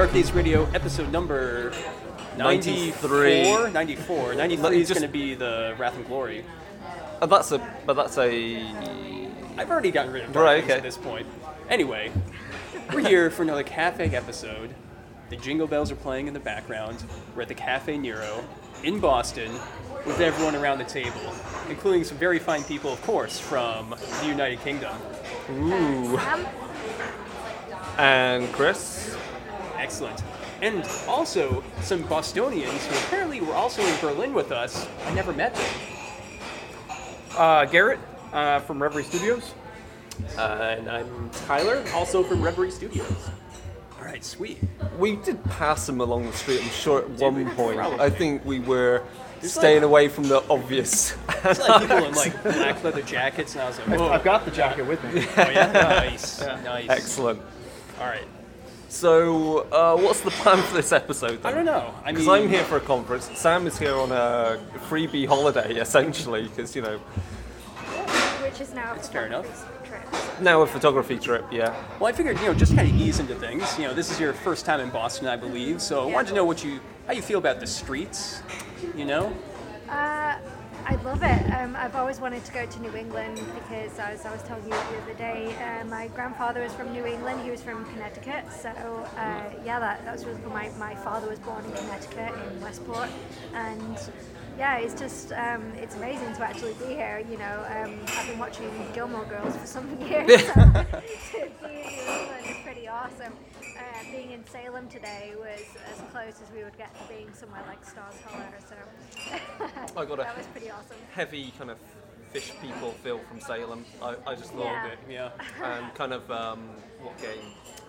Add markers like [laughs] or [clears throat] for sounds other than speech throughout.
right, this is Darker Days Radio episode number 93. 94. 94. 93 is Just- going to be the Wrath and Glory. Uh, that's a, but that's a. I've already gotten rid of Dark Right, Days okay. at this point. Anyway, we're here for another cafe episode. The jingle bells are playing in the background. We're at the Cafe Nero in Boston with everyone around the table, including some very fine people, of course, from the United Kingdom. Ooh. And Chris. Excellent. And also some Bostonians who apparently were also in Berlin with us. I never met them. Uh, Garrett uh, from Reverie Studios. Uh, and I'm Tyler, also from Reverie Studios. All right, sweet. We did pass him along the street, I'm sure, at one we? point. Probably. I think we were It's staying like- away from the obvious. It's like people in like [laughs] black leather jackets, and I was like, whoa. I've got the jacket with me. Oh yeah, nice, [laughs] nice. Excellent. All right. So, uh, what's the plan for this episode? I don't know. I mean, Because I'm here for a conference. Sam is here on a freebie holiday, [laughs] essentially, because, you know, Which is now It's fair enough. trip. now a photography trip, yeah. Well, I figured you know just kind of ease into things. You know, this is your first time in Boston, I believe. So I wanted to know what you, how you feel about the streets. You know, Uh, I love it. Um, I've always wanted to go to New England because, as I was telling you the other day, uh, my grandfather was from New England. He was from Connecticut. So, uh, yeah, that, that was really cool. My, my father was born in Connecticut, in Westport. And yeah, it's just, um, it's amazing to actually be here. You know, um, I've been watching Gilmore Girls for some [laughs] years. So [laughs] to be in New England is pretty awesome. Uh, being in Salem today was as close as we would get to being somewhere like Stars Hollow. So I got a [laughs] that was pretty awesome. heavy kind of fish people feel from Salem. I, I just loved Yeah. it. yeah. [laughs] And kind of, um, what game?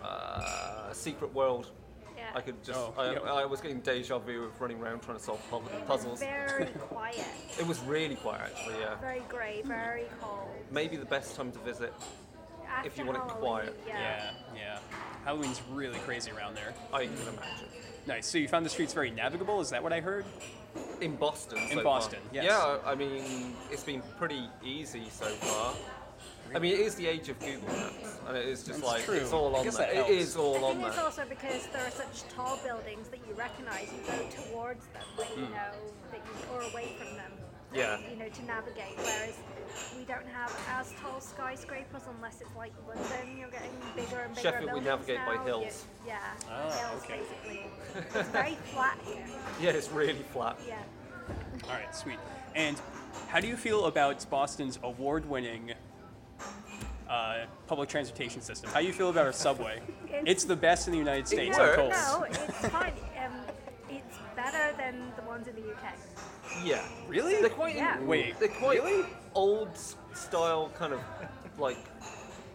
Uh, Secret World. Yeah. I could just, Oh, I, yeah. I was getting deja vu of running around trying to solve pu- It was puzzles. very [laughs] quiet, It was really quiet, actually, yeah. very grey, very cold. Maybe the best time to visit. After If you want it Halloween, quiet. Yeah. Yeah, yeah. Halloween's really crazy around there. I can imagine. Nice. So you found the streets very navigable. Is that what I heard? In Boston. In so Boston, far. yes. Yeah, I mean, it's been pretty easy so far. I mean, it is the age of Google Maps, and it is just That's like true. it's all I on guess there. that helps. is all I on think it's there. also because there are such tall buildings that you recognise. You go towards them when you know that you or away from them. Hmm. Yeah. You know to navigate. Whereas we don't have as tall skyscrapers unless it's like London. You're getting bigger and bigger Sheffield, we buildings navigate by hills. You- yeah. Ah, hills okay. basically. It's very [laughs] flat here. Yeah, it's really flat. Yeah. All right, sweet. And how do you feel about Boston's award-winning uh, public transportation system? How do you feel about our subway? [laughs] it's the best in the United States, I'm works. told. No, it's fine. Um, it's better than the ones in the UK. Yeah. Really? They're quite Yeah. Wait, They're quite old style kind of like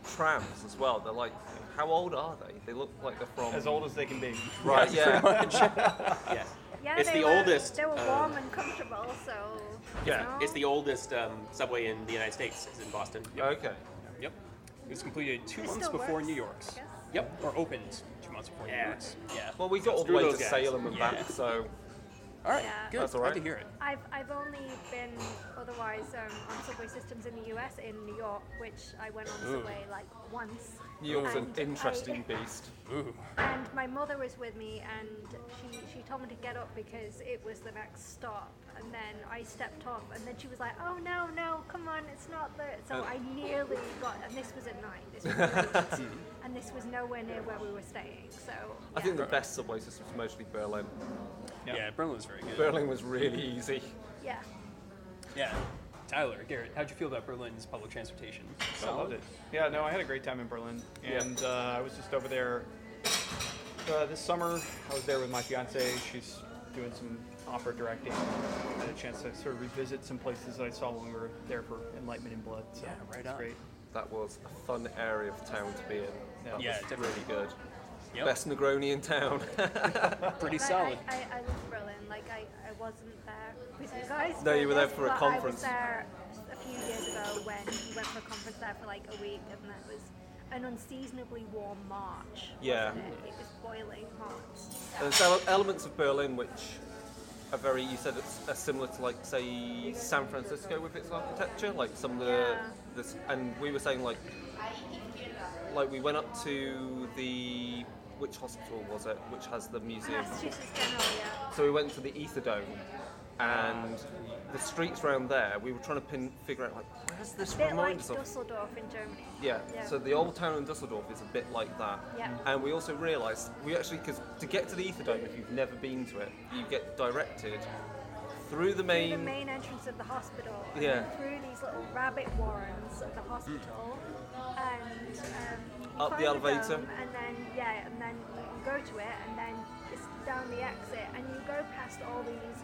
trams as well. They're like, how old are they? They look like they're from As old as they can be. right. [laughs] Yeah. [laughs] Yeah. Yeah, It's the were, oldest, They were uh, warm and comfortable, so. Yeah. you know. It's the oldest um, subway in the United States. It's in Boston. Okay. Yep. It was completed two It months before works, New York's. Yep, or opened two months before New York's. Yeah. Well, we got all the way to those guys. Salem and Yeah. back, so All right, Yeah. good. That's all Glad to hear it. I've, I've only been otherwise um, on subway systems in the US in New York, which I went on a Ooh. subway like once. New York's an And I- interesting beast. Ooh. And my mother was with me, and she, she told me to get up because it was the next stop. And then I stepped off, and then she was like, "Oh no, no, come on, it's not the." So Uh. I nearly got, and this was at night. This was [laughs] late, and this was nowhere near where we were staying. So I think the best subway system is mostly Berlin. Yeah. Berlin was very good. Berlin was really easy. yeah. Yeah. Tyler, Garrett, how'd you feel about Berlin's public transportation? I loved it. Yeah, no, I had a great time in Berlin, and uh, I was just over there uh, this summer. I was there with my fiance. She's doing some opera directing. I had a chance to sort of revisit some places that I saw when we were there for Enlightenment in Blood. So Yeah, right on. great. That was a fun area of town to be in. That Yeah, was definitely. really good. Yep. Best Negroni in town. [laughs] Pretty solid. I, I, I love Berlin. Like I, I wasn't there with you guys. No, you were there for a conference. I was there a few years ago when we went for a conference there for like a week, and that was an unseasonably warm March. Yeah. wasn't It? it was boiling hot. There's elements of Berlin which are very, you said it's are similar to like say San Francisco with its architecture, like some of the, Yeah. this, and we were saying like, like we went up to the, which which hospital was it, which has the museum. Massachusetts General, yeah. So we went to the Ether Dome, and the streets around there, we were trying to pin, figure out like, where's this A bit like remind us of? Dusseldorf in Germany. Yeah. Yeah. So the old town in Dusseldorf is a bit like that. Yeah. And we also realised we actually because to get to the Ether Dome, if you've never been to it, you get directed through the Through main. the main entrance of the hospital, Yeah. through these little rabbit warrens of the hospital, and um, Up the elevator. and then yeah, and then you go to it, and then it's down the exit, and you go past all these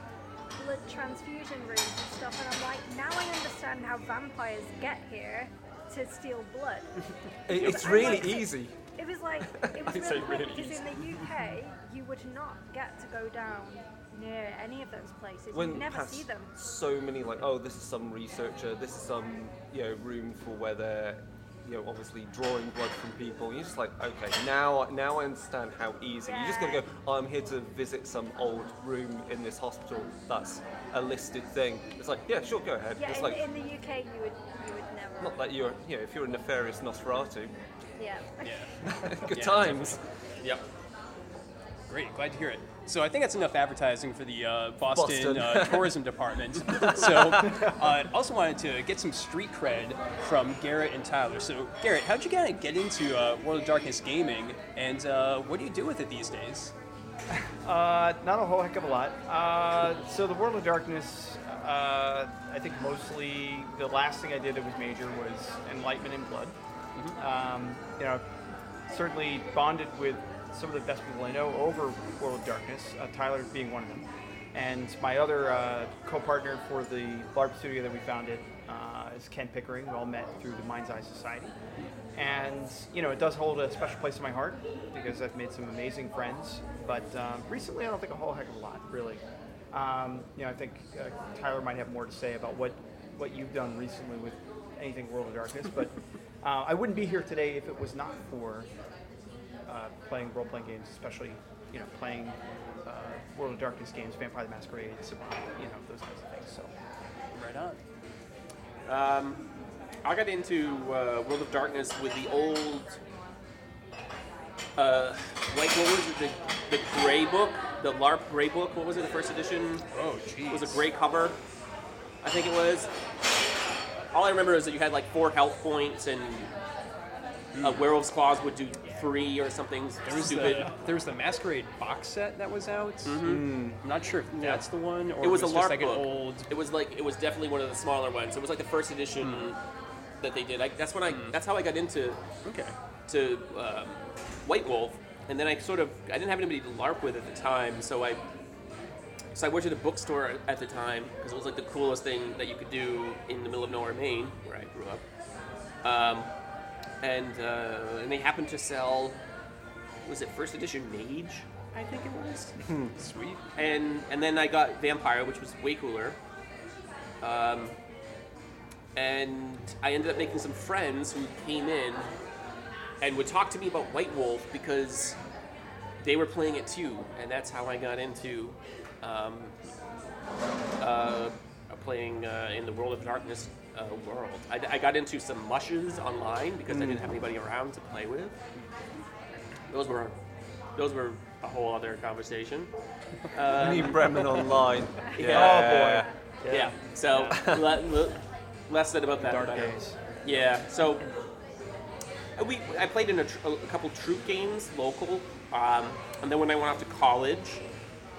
blood transfusion rooms and stuff, and I'm like, now I understand how vampires get here to steal blood. [laughs] It- it's I'm really like- easy. It was like [laughs] it was I'd say really cool really because in the UK you would not get to go down near any of those places. When You'd never past see them. so many like, oh, this is some researcher, this is some you know room for where they're you know obviously drawing blood from people. You're just like, okay, now now I understand how easy. You're just gotta go. Oh, I'm here to visit some old room in this hospital. That's a listed thing. It's like, yeah, sure, go ahead. Yeah, it's in, like in the UK you would you would never. not that you're you know if you're a nefarious Nosferatu, yeah. Yeah. [laughs] good Yeah, times. Yep. Great, glad to hear it. So I think that's enough advertising for the uh, Boston, Boston. Uh, tourism department. [laughs] so uh, I also wanted to get some street cred from Garrett and Tyler. So Garrett, how'd you kind of get into uh, World of Darkness gaming, and uh, what do you do with it these days? Uh, not a whole heck of a lot. Uh, so the World of Darkness, uh, I think mostly the last thing I did that was major was Enlightenment in Blood. Um, you know, certainly bonded with some of the best people I know over World of Darkness, uh, Tyler being one of them. And my other uh, co-partner for the LARP studio that we founded uh, is Ken Pickering. We all met through the Mind's Eye Society. And, you know, it does hold a special place in my heart because I've made some amazing friends. But um, recently, I don't think a whole heck of a lot, really. Um, you know, I think uh, Tyler might have more to say about what, what you've done recently with anything World of Darkness. But [laughs] uh, I wouldn't be here today if it was not for uh, playing role-playing games, especially, you know, playing uh, World of Darkness games, Vampire the Masquerade, you know, those kinds of things. So. Right on. Um, I got into uh, World of Darkness with the old, uh, like what was it, the, the gray book, the LARP gray book. What was it, the first edition? Oh, geez. It was a gray cover, I think it was. All I remember is that you had like four health points and uh, Werewolf's Claws would do three or something There was stupid. the there was the Masquerade box set that was out. I'm not sure if that's the one or Mm-hmm. it was, a just LARP like book. old. It was like it was definitely one of the smaller ones. It was like the first edition that they did. I, that's when I. That's how I got into Okay. to um, White Wolf, and then I sort of I didn't have anybody to LARP with at the time, so I so I worked at a bookstore at the time because it was like the coolest thing that you could do in the middle of nowhere, Maine, where I grew up. Um, and uh, and they happened to sell was it first edition Mage? I think it was. Sweet. and and then I got Vampire, which was way cooler. Um, and I ended up making some friends who came in and would talk to me about White Wolf because they were playing it too, and that's how I got into um, uh, playing uh, in the World of Darkness uh, world. I, I got into some mushes online because I didn't have anybody around to play with. Those were those were a whole other conversation. You need Bremen online. [laughs] Yeah. Oh boy. Yeah. So le- le- less said about that. Dark better. days. Yeah. So we I played in a, tr- a couple troupe games local, um, and then when I went off to college,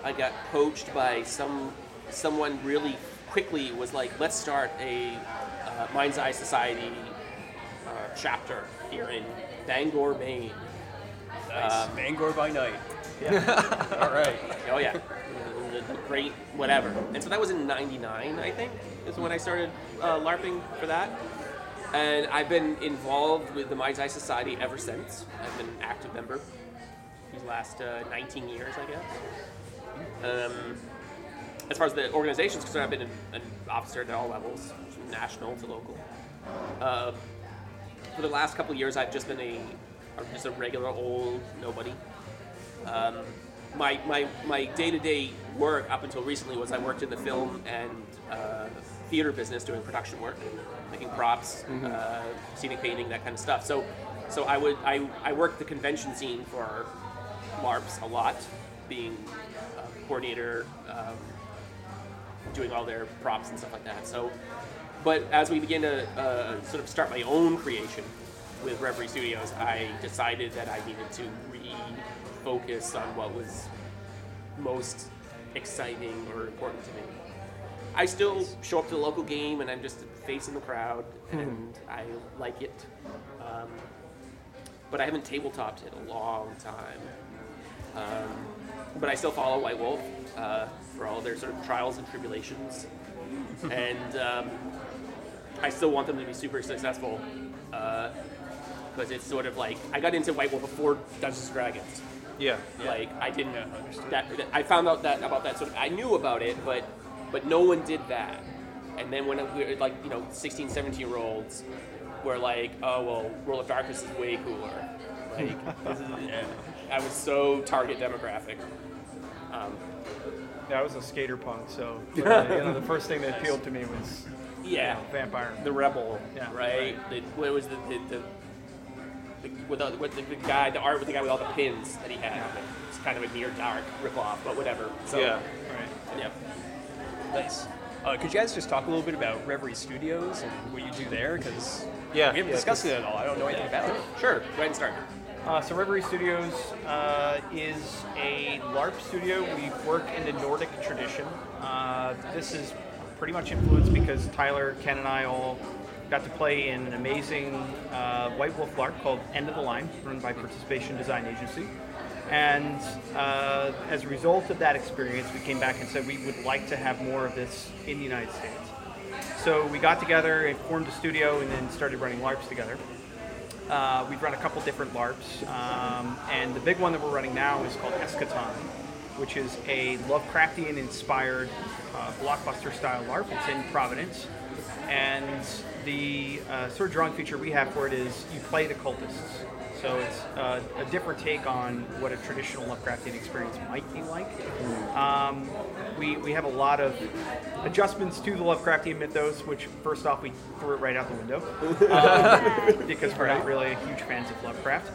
I got poached by some someone really quickly was like, let's start a uh, Mind's Eye Society uh, chapter here in Bangor, Maine. Nice. Um, Bangor by night. [laughs] All right. Oh yeah, the, the great whatever. And so that was in '99, I think, is when I started uh, LARPing for that. And I've been involved with the Mind's Eye Society ever since. I've been an active member these last uh, 19 years, I guess. Um, as far as the organization's concerned, I've been an, an officer at all levels, from national to local. Uh, for the last couple of years, I've just been a just a regular old nobody. Um, my my my day to day work up until recently was I worked in the film and uh, theater business doing production work, making props, uh, scenic painting, that kind of stuff. So so I would I, I worked the convention scene for LARPs a lot, being a coordinator, um, doing all their props and stuff like that. So, but as we began to uh, sort of start my own creation with Reverie Studios, I decided that I needed to refocus on what was most exciting or important to me. I still show up to the local game and I'm just facing the crowd and I like it. Um, but I haven't tabletopped in a long time. Um, but I still follow White Wolf uh, for all their sort of trials and tribulations. and um, I still want them to be super successful because it's sort of like I got into White Wolf before Dungeons and Dragons. Yeah. Like I didn't that, that I found out that about that sort of I knew about it, but but no one did that. And then when we were like you know 16, 17 year olds were like, oh well, World of Darkness is way cooler. Like [laughs] this is, I was so target demographic. Um, Yeah, I was a skater punk, so [laughs] you know, the first thing that appealed to me was yeah, vampire. the rebel, Yeah. right? The, what was the the, the, the with, the, with the, the guy, the art with the guy with all the pins that he had. It's kind of a near dark ripoff, but whatever. So, Yeah. Right. yeah. Nice. Uh, could you guys just talk a little bit about Reverie Studios and what you do there? Because Yeah, we haven't yeah, discussed it at all. I don't know anything about it. Sure, go ahead and start. Uh, so Reverie Studios uh, is a LARP studio. We work in the Nordic tradition. Uh, this is pretty much influenced because Tyler, Ken, and I all got to play in an amazing uh, White Wolf LARP called End of the Line, run by Participation Design Agency. And uh, as a result of that experience, we came back and said we would like to have more of this in the United States. So we got together and formed a studio and then started running LARPs together. Uh, we've run a couple different LARPs, um, and the big one that we're running now is called Eschaton, which is a Lovecraftian inspired uh, blockbuster style LARP. It's in Providence, and the uh, sort of drawing feature we have for it is you play the cultists. So it's uh, a different take on what a traditional Lovecraftian experience might be like. Um, we, we have a lot of adjustments to the Lovecraftian mythos, which first off we threw it right out the window [laughs] um, because we're not really huge fans of Lovecraft.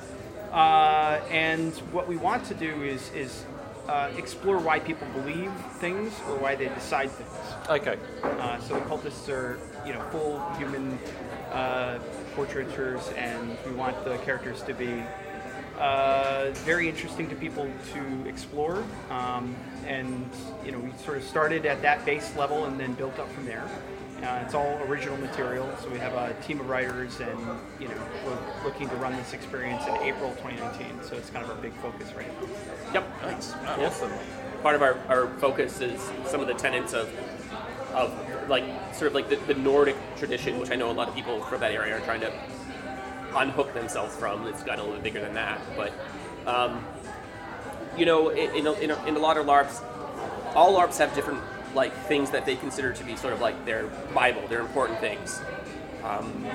Uh, and what we want to do is is uh, explore why people believe things or why they decide things. Okay. Uh, so the cultists are, you know, full human uh, portraitures, and we want the characters to be uh, very interesting to people to explore. Um, and you know, we sort of started at that base level and then built up from there. Uh, it's all original material, so we have a team of writers, and you know, we're looking to run this experience in April 2019. So it's kind of our big focus right now. Yep. Nice. Awesome. Part of our, our focus is some of the tenets of of like sort of like the, the Nordic tradition, which I know a lot of people from that area are trying to unhook themselves from. It's got a little bigger than that, but um, you know, in, in, a, in, a, in a lot of LARPs, all LARPs have different like things that they consider to be sort of like their Bible, their important things. Um,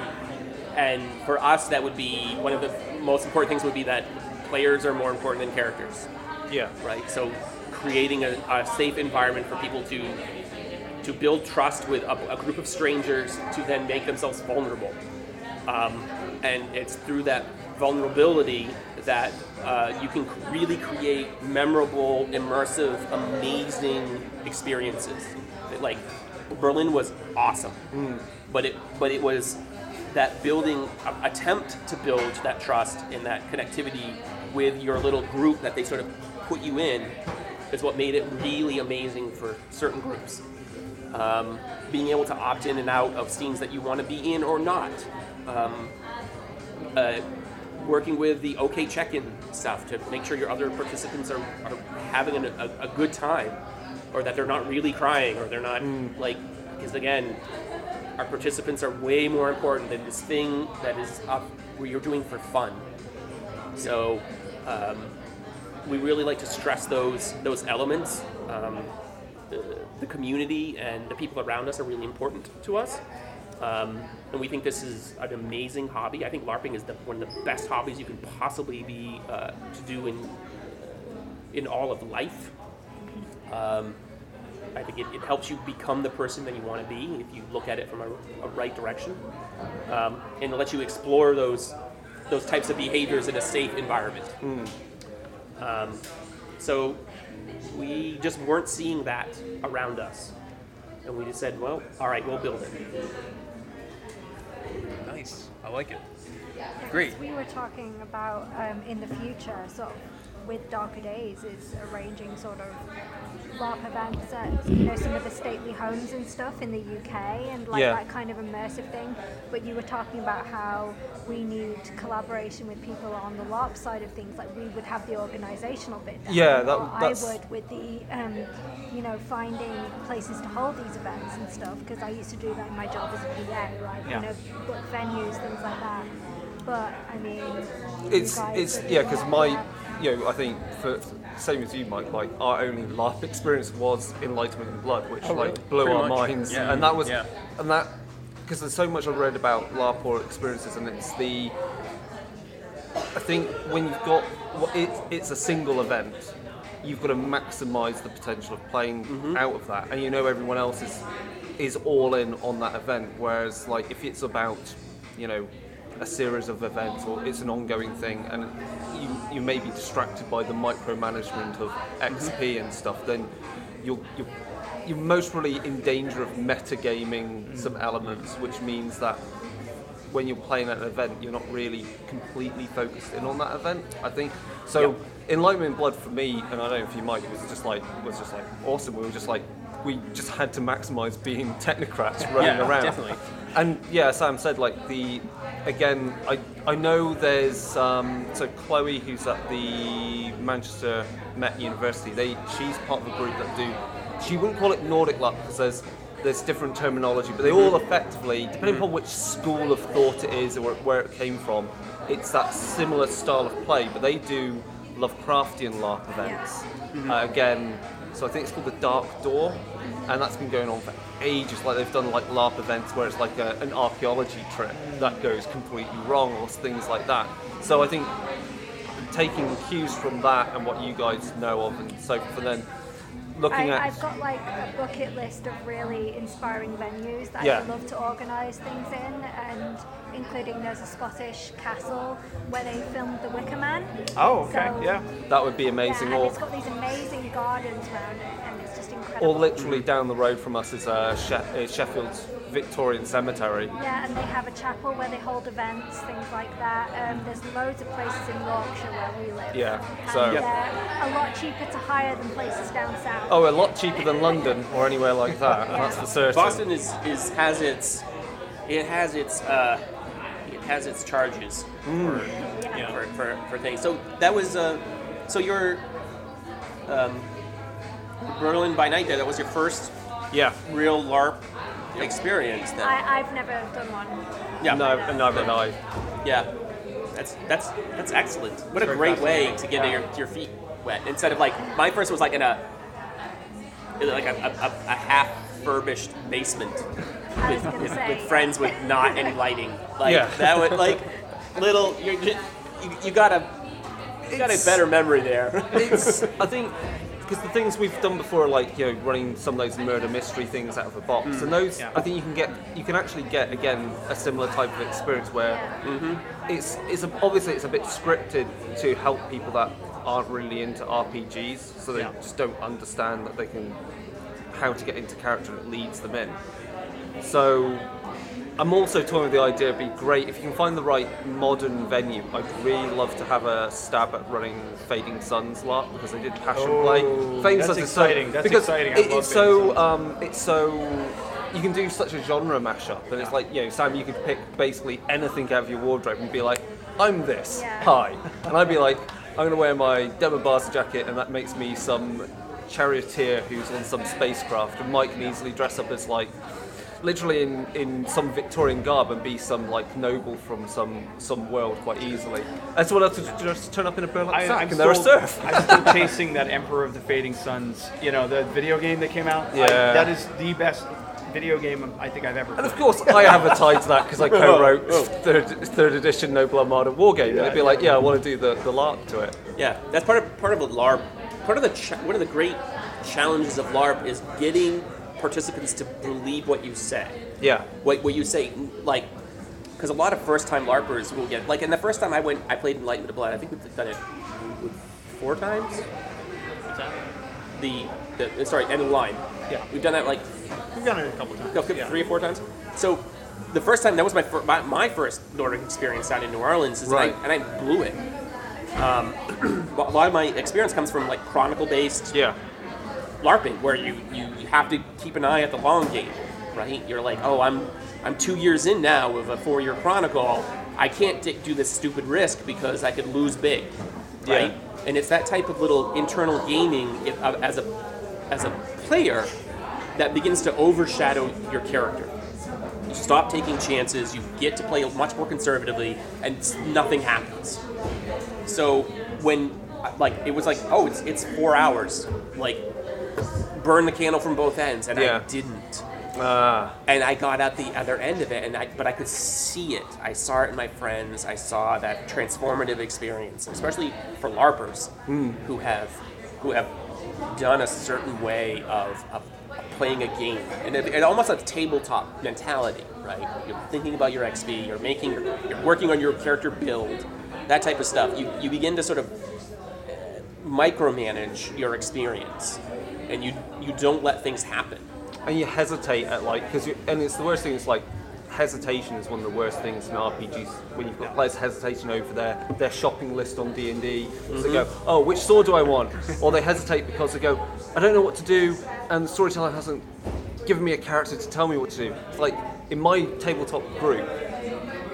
and for us, that would be one of the most important things would be that players are more important than characters Yeah. right? So creating a, a safe environment for people to to build trust with a, a group of strangers to then make themselves vulnerable. Um, and it's through that vulnerability that uh, you can really create memorable, immersive, amazing experiences. Like Berlin was awesome, but it but it was that building attempt to build that trust and that connectivity with your little group that they sort of put you in is what made it really amazing for certain groups. Um, being able to opt in and out of scenes that you want to be in or not. Um, uh, working with the OK check-in stuff to make sure your other participants are, are having an, a, a good time, or that they're not really crying, or they're not like because again, our participants are way more important than this thing that is up where you're doing for fun. So um, we really like to stress those those elements. Um, the, the community and the people around us are really important to us. Um, and we think this is an amazing hobby. I think LARPing is the, one of the best hobbies you can possibly be uh, to do in in all of life. Um, I think it, it helps you become the person that you want to be if you look at it from a, a right direction, um, and it lets you explore those those types of behaviors in a safe environment. Um, so we just weren't seeing that around us, and we just said, well, all right, we'll build it. Nice. I like it. Yeah, 'cause Great. We were talking about um, in the future, sort of with Darker Days, is arranging sort of LARP events at you know some of the stately homes and stuff in the UK, and like Yeah. that kind of immersive thing. But you were talking about how we need collaboration with people on the LARP side of things. Like we would have the organisational bit. down, Yeah, that- or that's- I would with the um, you know finding places to hold these events and stuff because I used to do that in my job as a PA, like Yeah. you know book venues, things like that. But I mean, you it's guys it's yeah because my you know I think for same as you Mike like our only LARP experience was Enlightenment and Blood which Oh, really? like blew Pretty our much. minds Yeah. and that was Yeah. and that because there's so much I've read about LARPor experiences and it's the I think when you've got well, it, it's a single event you've got to maximize the potential of playing Mm-hmm. out of that and you know everyone else is is all in on that event whereas like if it's about you know a series of events or it's an ongoing thing and you, you may be distracted by the micromanagement of XP mm-hmm. and stuff then you're, you're you're most probably in danger of metagaming mm. some elements which means that when you're playing at an event, you're not really completely focused in on that event. I think so. Enlightenment Blood for me, and I don't know if you might, was just like was just like awesome. We were just like we just had to maximise being [laughs] technocrats running Yeah, around. definitely. And yeah, Sam said like the again. I I know there's um, so Chloe who's at the Manchester Met University. They she's part of a group that do. She wouldn't call it Nordic LARP because there's there's different terminology, but they all effectively, depending upon which school of thought it is or where it came from, it's that similar style of play. But they do Lovecraftian LARP events. Uh, again, so I think it's called the Dark Door, and that's been going on for ages. Like they've done like LARP events where it's like a, an archaeology trip that goes completely wrong or things like that. So I think taking cues from that and what you guys know of and so and then looking I, at I've got like a bucket list of really inspiring venues that Yeah. I'd love to organise things in, and including there's a Scottish castle where they filmed The Wicker Man. Oh, okay, So- yeah. that would be amazing. Yeah, and or it's got these amazing gardens around it, and it's just incredible. or literally down the road from us is uh, she- uh, Sheffield's Victorian Cemetery. Yeah, and they have a chapel where they hold events, things like that. Um, there's loads of places in Yorkshire where we live. Yeah, and so- they're a lot cheaper to hire than places down south. Oh, a lot cheaper than London or anywhere like that. [laughs] That's for certain. Boston is, is has its it has its uh, it has its charges for, Yeah. for, for, for things. So that was uh, so your um, Berlin by night. There, that was your first Yeah. real LARP experience. Then I, I've never done one. yeah, No, neither did I. yeah. That's that's that's excellent. What a great way to get Yeah. your, your feet wet instead of like my first was like in a like a, a, a half furbished basement with, with, say, with friends with not any lighting. [laughs] Like Yeah. that would like little you you, you got a you got a better memory there. It's, I think, because the things we've done before, are like you know, running some of those murder mystery things out of a box, and mm. those, Yeah. I think you can get, you can actually get again a similar type of experience where Yeah. it's, it's a, obviously it's a bit scripted to help people that aren't really into RPGs, so they Yeah. just don't understand that they can how to get into character and it leads them in. So I'm also toying with the idea it'd be great if you can find the right modern venue. I'd really love to have a stab at running Fading Suns LARP because they did Passion Oh, Play. Fading that's Suns is so- That's because exciting. I it- love it's so um, it's so you can do such a genre mashup, and it's like you know, Sam, you could pick basically anything out of your wardrobe and be like, "I'm this, Yeah. hi," and I'd be like, "I'm going to wear my Demo Bars jacket, and that makes me some charioteer who's on some spacecraft." And Mike can easily dress up as like, literally in, in some Victorian garb and be some like noble from some some world quite easily. And someone else would just turn up in a burlap I, sack I'm and they're a still. I'm still chasing that Emperor of the Fading Suns. You know, the video game that came out. I- Yeah. that is the best video game I think I've ever And of course, I have a tie to that because I [laughs] co-wrote third, third edition Noble Armada Wargame. and it'd be like, yeah, I want to do the, the LARP to it. Yeah, that's part of part of the LARP. Part of the cha- one of the great challenges of LARP is getting participants to believe what you say. Yeah. What, what you say, like, because a lot of first time LARPers will get like, and the first time I went, I played Enlightenment of Blood. I think we've done it four times. What's that? The, the sorry, end of the line. Yeah. We've done that like We've done it a couple times. no, Yeah. three or four times. So the first time that was my fir- my, my first Nordic experience down in New Orleans, is Right. and, I, and I blew it. Um, [clears throat] a lot of my experience comes from like chronicle based Yeah. LARPing, where you, you, you have to keep an eye at the long game, right? You're like, oh, I'm I'm two years in now of a four year chronicle. I can't t- do this stupid risk because I could lose big, right? And it's that type of little internal gaming if, uh, as a as a player that begins to overshadow your character. You stop taking chances. You get to play much more conservatively, and nothing happens. So when like it was like, oh, it's it's four hours, like burn the candle from both ends, and Yeah. I didn't. Ah. And I got at the other end of it, and I, but I could see it. I saw it in my friends. I saw that transformative experience, especially for LARPers who have who have done a certain way of, of playing a game, and it, it almost a tabletop mentality, right? You're thinking about your XP, you're making, you're working on your character build, that type of stuff. You you begin to sort of micromanage your experience, and you you don't let things happen. and you hesitate at like because and it's the worst thing. It's like hesitation is one of the worst things in RPGs when you've got players hesitating over their their shopping list on D and D. They mm-hmm. go, oh, which sword do I want? or they hesitate because they go, I don't know what to do, and the storyteller hasn't given me a character to tell me what to do. It's like in my tabletop group,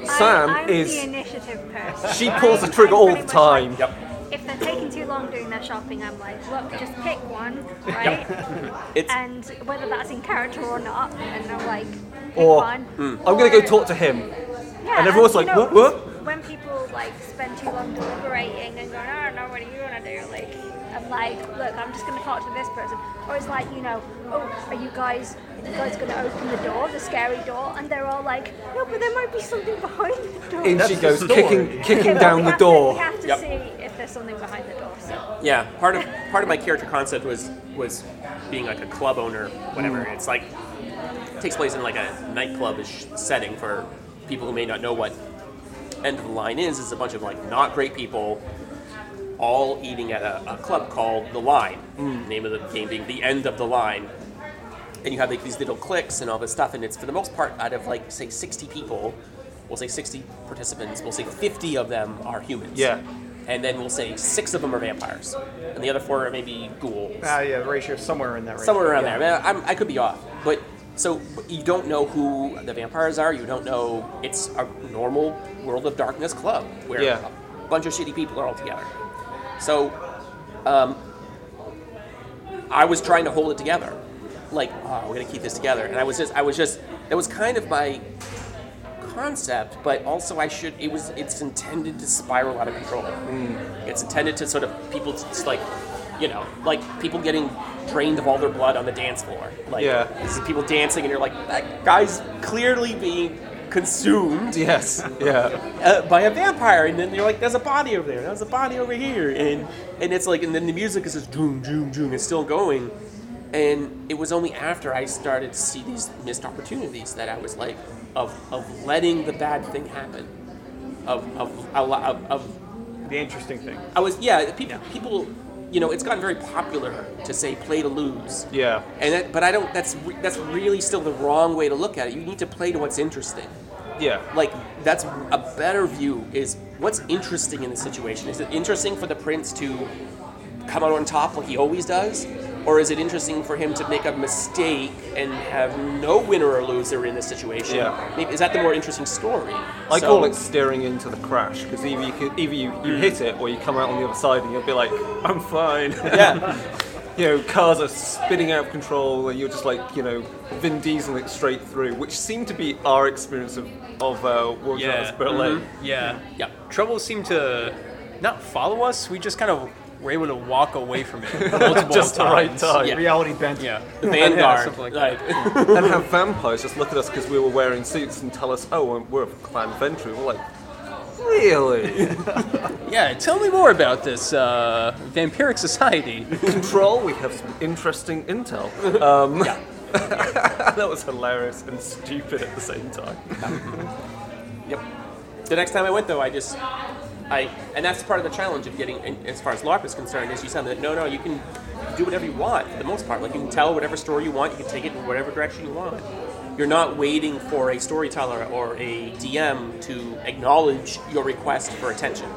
Sam I, I'm is the initiative person. she pulls the trigger all the time. Yep. If they're taking too long doing their shopping, I'm like, look, just pick one, right? [laughs] And whether that's in character or not, and I'm like, pick Or one. Hmm, I'm gonna go Or- talk to him. Yeah, and everyone's you like, know, what, what? When people like spend too long deliberating and going, I don't know, what are you gonna do? Like, I'm like, look, I'm just gonna talk to this person. Or it's like, you know, oh, are you guys, are you guys gonna open the door, the scary door? And they're all like, no, but there might be something behind the door. In she the goes, story. kicking, Okay, kicking down we the have to- door. we have to Yep. see if there's something behind the door. So. Yeah, part of part of my character concept was was being like a club owner, whatever. Mm. It's like it takes place in like a nightclubish setting for people who may not know what end of the line is. It's a bunch of like not great people all eating at a, a club called the Line. Mm. Name of the game being the end of the line. And you have like these little cliques and all this stuff, and it's for the most part out of like say 60 people, we'll say 60 participants, we'll say 50 of them are humans. Yeah. And then we'll say six of them are vampires, and the other four are maybe ghouls. Ah, yeah, the ratio is somewhere in that range. Somewhere around Yeah. there. I, mean, I'm, I could be off, but so you don't know who the vampires are. You don't know. It's a normal World of Darkness club where Yeah. a bunch of shitty people are all together. So, um, I was trying to hold it together, like, oh, we're gonna keep this together, and I was just, I was just, it was kind of my concept, but also I should. It was. It's intended to spiral out of control. It's intended to sort of people just like, you know, like people getting drained of all their blood on the dance floor. Like, Yeah. this is people dancing, and you're like, that guy's clearly being consumed Yes, yeah. uh, by a vampire, and then you're like, "There's a body over there. There's a body over here," and and it's like, and then the music is just doom, doom, doom. It's still going, and it was only after I started to see these missed opportunities that I was like, of of letting the bad thing happen, of of of, of, of The interesting thing. I was yeah. People people, you know, it's gotten very popular to say play to lose. Yeah. And that, but I don't. That's re- that's really still the wrong way to look at it. You need to play to what's interesting Yeah. like that's a better view is what's interesting in the situation is it interesting for the prince to come out on top like he always does or is it interesting for him to make a mistake and have no winner or loser in this situation Yeah. Maybe, is that the more interesting story I So- call it steering into the crash because either you could, either you, you hit it or you come out on the other side and you'll be like, I'm fine. yeah [laughs] you know, cars are spinning out of control and you're just like, you know, Vin Diesel it straight through, which seemed to be our experience of of uh, World Yeah. Class Berlin. Yeah. yeah Trouble seemed to not follow us. We just kind of were able to walk away from it [laughs] multiple Just the right times. time. Yeah. Reality bent. Yeah. [laughs] the vanguard something like like, and have vampires just look at us because we were wearing suits and tell us, oh, we're a clan Ventrue. We're like, really? [laughs] Yeah. Tell me more about this uh, vampiric society. Control, we have some interesting intel. Um, that was hilarious and stupid at the same time. Yep. The next time I went though, I just I and that's part of the challenge of getting, as far as LARP is concerned, is you sound that no, no, you can do whatever you want for the most part. Like you can tell whatever story you want, you can take it in whatever direction you want. You're not waiting for a storyteller or a DM to acknowledge your request for attention.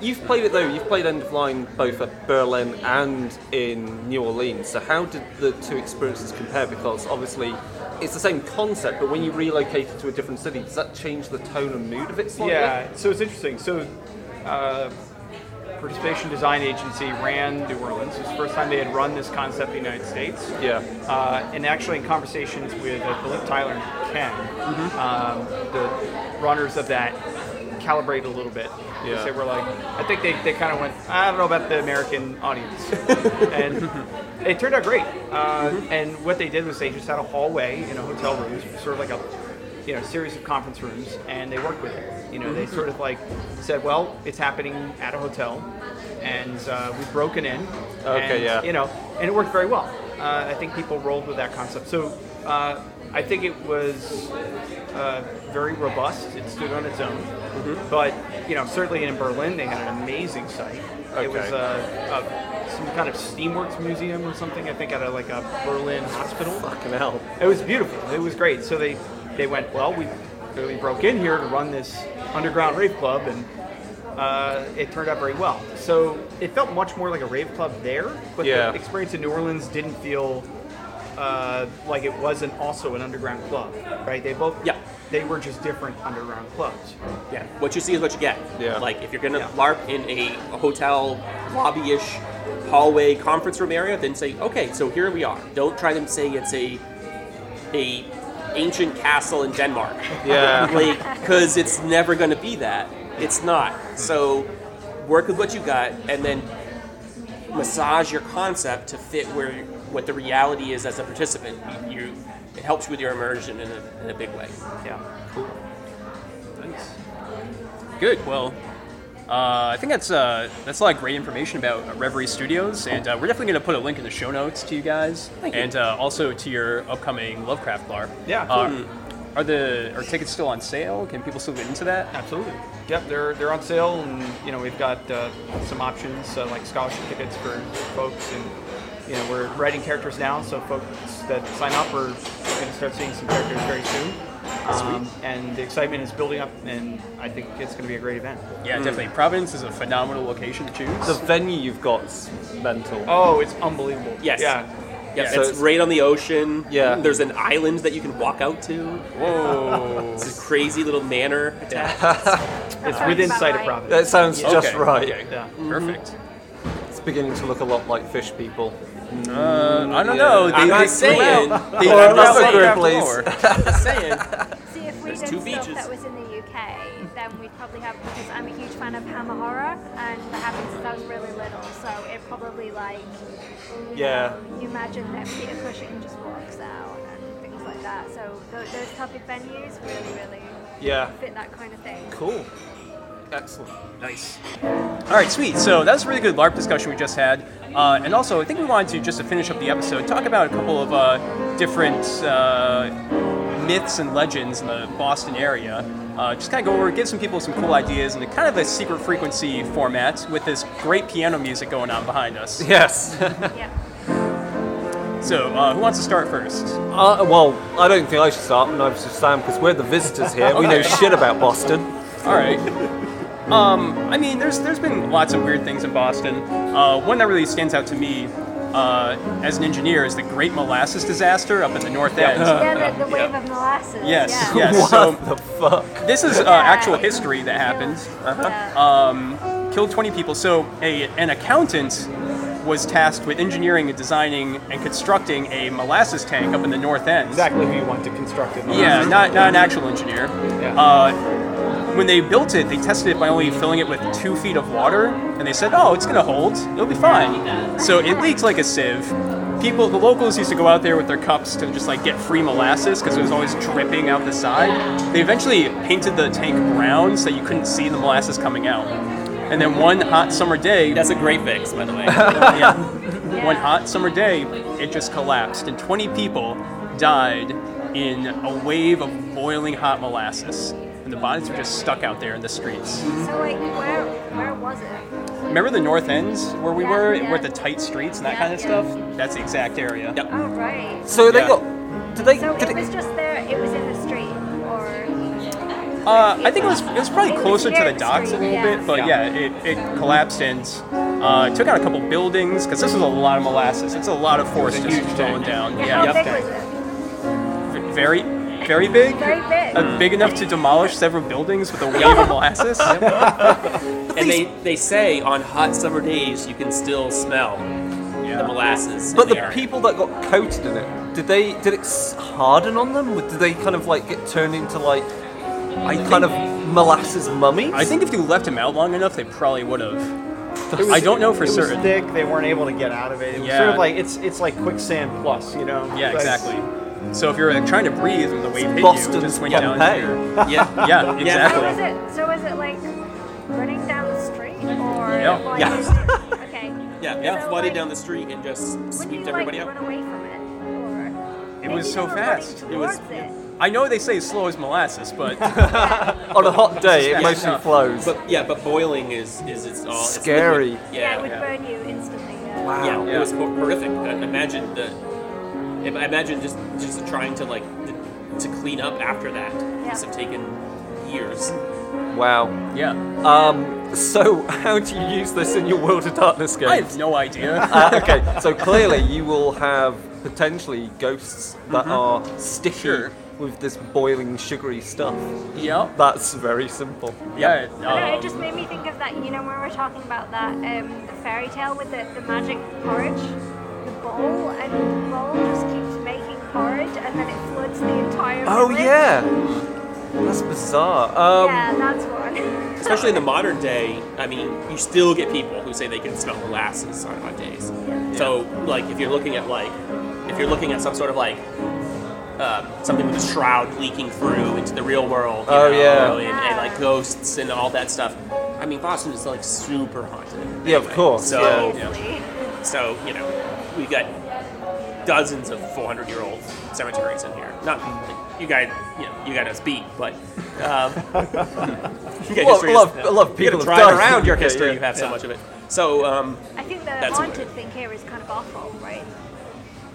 You've played it though. You've played End of Line both at Berlin and in New Orleans. So how did the two experiences compare? Because obviously it's the same concept, but when you relocate it to a different city, does that change the tone and mood of it slightly? Yeah, so it's interesting. So, uh, Participation Design Agency ran New Orleans. It was the first time they had run this concept in the United States. Yeah. Uh, and actually, in conversations with uh, Philip Tyler and Ken, um, the runners of that calibrate a little bit. Yeah. They were like, I think they, they kind of went, I don't know about the American audience. [laughs] and it turned out great. Uh, And what they did was they just had a hallway in a hotel room, sort of like a you know series of conference rooms, and they worked with it. You know, they sort of like said, well, it's happening at a hotel, and uh, we've broken in. Okay, and, yeah. You know, and it worked very well. Uh, I think people rolled with that concept. So uh, I think it was uh, very robust. It stood on its own. Mm-hmm. But you know, certainly in Berlin, they had an amazing site. Okay. It was uh, a, some kind of steamworks museum or something. I think at a, like a Berlin hospital. Fucking hell. It was beautiful. It was great. So they they went, well, we clearly broke in here to run this underground rave club, and uh, it turned out very well. So it felt much more like a rave club there, but Yeah. the experience in New Orleans didn't feel uh, like it wasn't also an underground club, right? They both, Yeah. they were just different underground clubs. Yeah. What you see is what you get. Yeah. Like if you're gonna Yeah. LARP in a, a hotel lobby-ish hallway conference room area, then say, okay, so here we are. Don't try to say it's a a ancient castle in Denmark. Yeah. [laughs] like because it's never going to be that. It's not. So work with what you got, and then massage your concept to fit where what the reality is as a participant. You, you it helps with your immersion in a, in a big way. Yeah. Cool. Nice. Good. Well, uh, I think that's uh, that's a lot of great information about Reverie Studios, and uh, we're definitely going to put a link in the show notes to you guys, Thank you. and uh, also to your upcoming Lovecraft LARP. Yeah, Uh, absolutely. are the are tickets still on sale? Can people still get into that? Absolutely. Yep, they're they're on sale, and you know we've got uh, some options uh, like scholarship tickets for folks, and you know we're writing characters now, so folks that sign up are going to start seeing some characters very soon. Um, and the excitement is building up, and I think it's going to be a great event. Yeah, definitely. Providence is a phenomenal location to choose. The venue you've got's mental. Oh, it's unbelievable. Yes. Yeah. Yeah, So it's it's- right on the ocean. Yeah. There's an island that you can walk out to. Whoa. It's a crazy little manor attached. [laughs] It's within sight of. Providence. That sounds just Okay, right. okay. Yeah. Perfect. It's beginning to look a lot like fish people. Uh, I don't know. They, I'm they not saying. [laughs] They Or have another Lovecraft Grizzlies. lore. Just saying. [laughs] See, if we There's did two stuff beaches. that was in the UK, then we'd probably have because I'm a huge fan of Hammer horror, and that happened since I was really little. So it probably like you Yeah. know, you imagine that Peter Cushing just walks out and things like that. So th- those type of venues really, really Yeah. fit that kind of thing. Cool. Excellent. Nice. All right, sweet. So that was a really good LARP discussion we just had. Uh, and also, I think we wanted to, just to finish up the episode, talk about a couple of uh, different uh, myths and legends in the Boston area. Uh, just kind of go over, give some people some cool ideas in a kind of a secret frequency format with this great piano music going on behind us. [laughs] Yes. Yeah. [laughs] So, uh, who wants to start first? uh, well, I don't think I should start, and I should Sam because we're the visitors here. We know [laughs] shit about Boston. All right. Um, I mean, there's there's been lots of weird things in Boston. Uh, one that really stands out to me uh, as an engineer is the Great Molasses disaster up in the North End. Yeah, the, the wave of molasses. Yes, Yeah. yes. what So the fuck? this is uh, Yeah, actual history that happened. Yeah. Um, killed 20 people. So a an accountant was tasked with engineering and designing and constructing a molasses tank up in the North End. Exactly who you want to construct it. Yeah, not, not an actual engineer. Yeah. Uh, when they built it, they tested it by only filling it with two feet of water, and they said, "Oh, it's gonna hold. It'll be fine." So it leaked like a sieve. People, the locals used to go out there with their cups to just like get free molasses because it was always dripping out the side. They eventually painted the tank brown so you couldn't see the molasses coming out. And then one hot summer day, That's a great fix, by the way. [laughs] yeah, one hot summer day, it just collapsed, and 20 people died in a wave of boiling hot molasses. And and the bodies were just stuck out there in the streets. So like, where where was it? Remember the north ends where we Yeah, were, yeah. with the tight streets and that Yeah, kind of yeah. stuff? That's the exact area. Yep. Oh right. So they Yeah. got. Did they? So did it was just there. It was in the street, or Uh, I think it was it was probably It was closer to near the the docks a street, little yeah. bit, but Yeah. yeah, it, it collapsed and uh, took out a couple buildings because this was a lot of molasses. It's a lot of force a just huge going tank. down. yeah, Yeah, how Yep. big was it? V- very very big. Very big. Uh, big enough to demolish several buildings with a [laughs] wave of molasses. [laughs] And they, they say on hot summer days you can still smell the molasses. But in the the air. people that got coated in it, did they? Did it s- harden on them? Did they kind of like get turned into like I kind of molasses mummies? I think if you left them out long enough, they probably would have. I don't know for it was thick. They weren't able to get out of it. It was Yeah. sort of like it's it's like quicksand plus, you know. Yeah, Like- exactly. So if you're like, trying to breathe and the wave hit you, Boston's just went down Pompeii. here. Yeah. Yeah, So exactly. was it? So was it like running down the street, or Yeah. like, Yeah. [laughs] okay? Yeah, So, flooded like, down the street and just When you swept like everybody run out. away from it, or It was they so were fast. It was- towards it. I know they say slow as molasses, but [laughs] [laughs] on a hot day, it Yeah. mostly Yeah. flows. But yeah, but boiling is is it's all it's Scary. liquid. Yeah, it would yeah. burn you instantly. Yeah. Wow. yeah, Yeah. it was hor- horrific. Uh, Imagine the im- imagine just just trying to like to clean up after that. Yeah. Must have taken years. Wow. yeah. Um. So, [laughs] how do you use this in your World of Darkness game? I have no idea. [laughs] uh, okay, so clearly you will have potentially ghosts that are sticky Mm-hmm. Sure. with this boiling sugary stuff. yep. That's very simple. Yeah. I don't it um, just made me think of that, you know, when we were talking about that um, the fairy tale with the, the magic porridge, the bowl, and the bowl just keeps making porridge and then it floods the entire Oh village. yeah, that's bizarre. Um, yeah, that's one. [laughs] Especially in the modern day, I mean, you still get people who say they can smell molasses on hot days. So, like, if you're looking at like, if you're looking at some sort of like, um, something with a shroud leaking through into the real world, you Oh, know, yeah. and, and like ghosts and all that stuff. I mean, Boston is like super haunted. Yeah, of course. So, Seriously. so you know, we got dozens of 400 year old cemeteries in here. Not you guys, you know, you got us beat, but um, [laughs] you got Well, history a lot of- is- a lot of you people gotta have drive around your history. yeah, you have so yeah. much of it. So um, I think the That's haunted weird. thing here is kind of awful, right?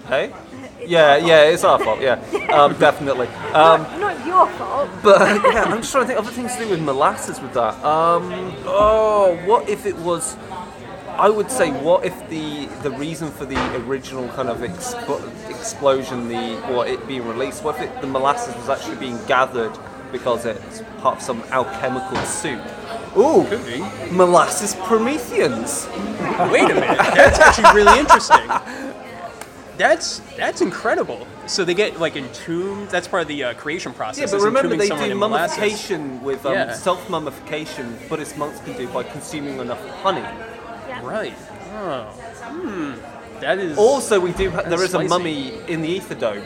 Hey. [laughs] It's Yeah, yeah, it's our fault. Yeah, um, [laughs] definitely. Um, not, not your fault. But yeah, I'm just trying to think other things to do with molasses with that. Um, oh, what if it was? I would say, what if the the reason for the original kind of expo- explosion, the or it being released, what if it, the molasses was actually being gathered because it's part of some alchemical soup? Ooh, Could be. molasses Prometheans. Wait a minute. That's actually really interesting. That's that's incredible. So they get like entombed. That's part of the uh, creation process. Yeah, but is remember entombing they someone do in molasses. mummification with um, Yeah. self-mummification. Buddhist monks can do by consuming enough honey. Yeah. Right. Oh. Hmm. That is. Also, we do. Ha- there a spicy. mummy in the ether dome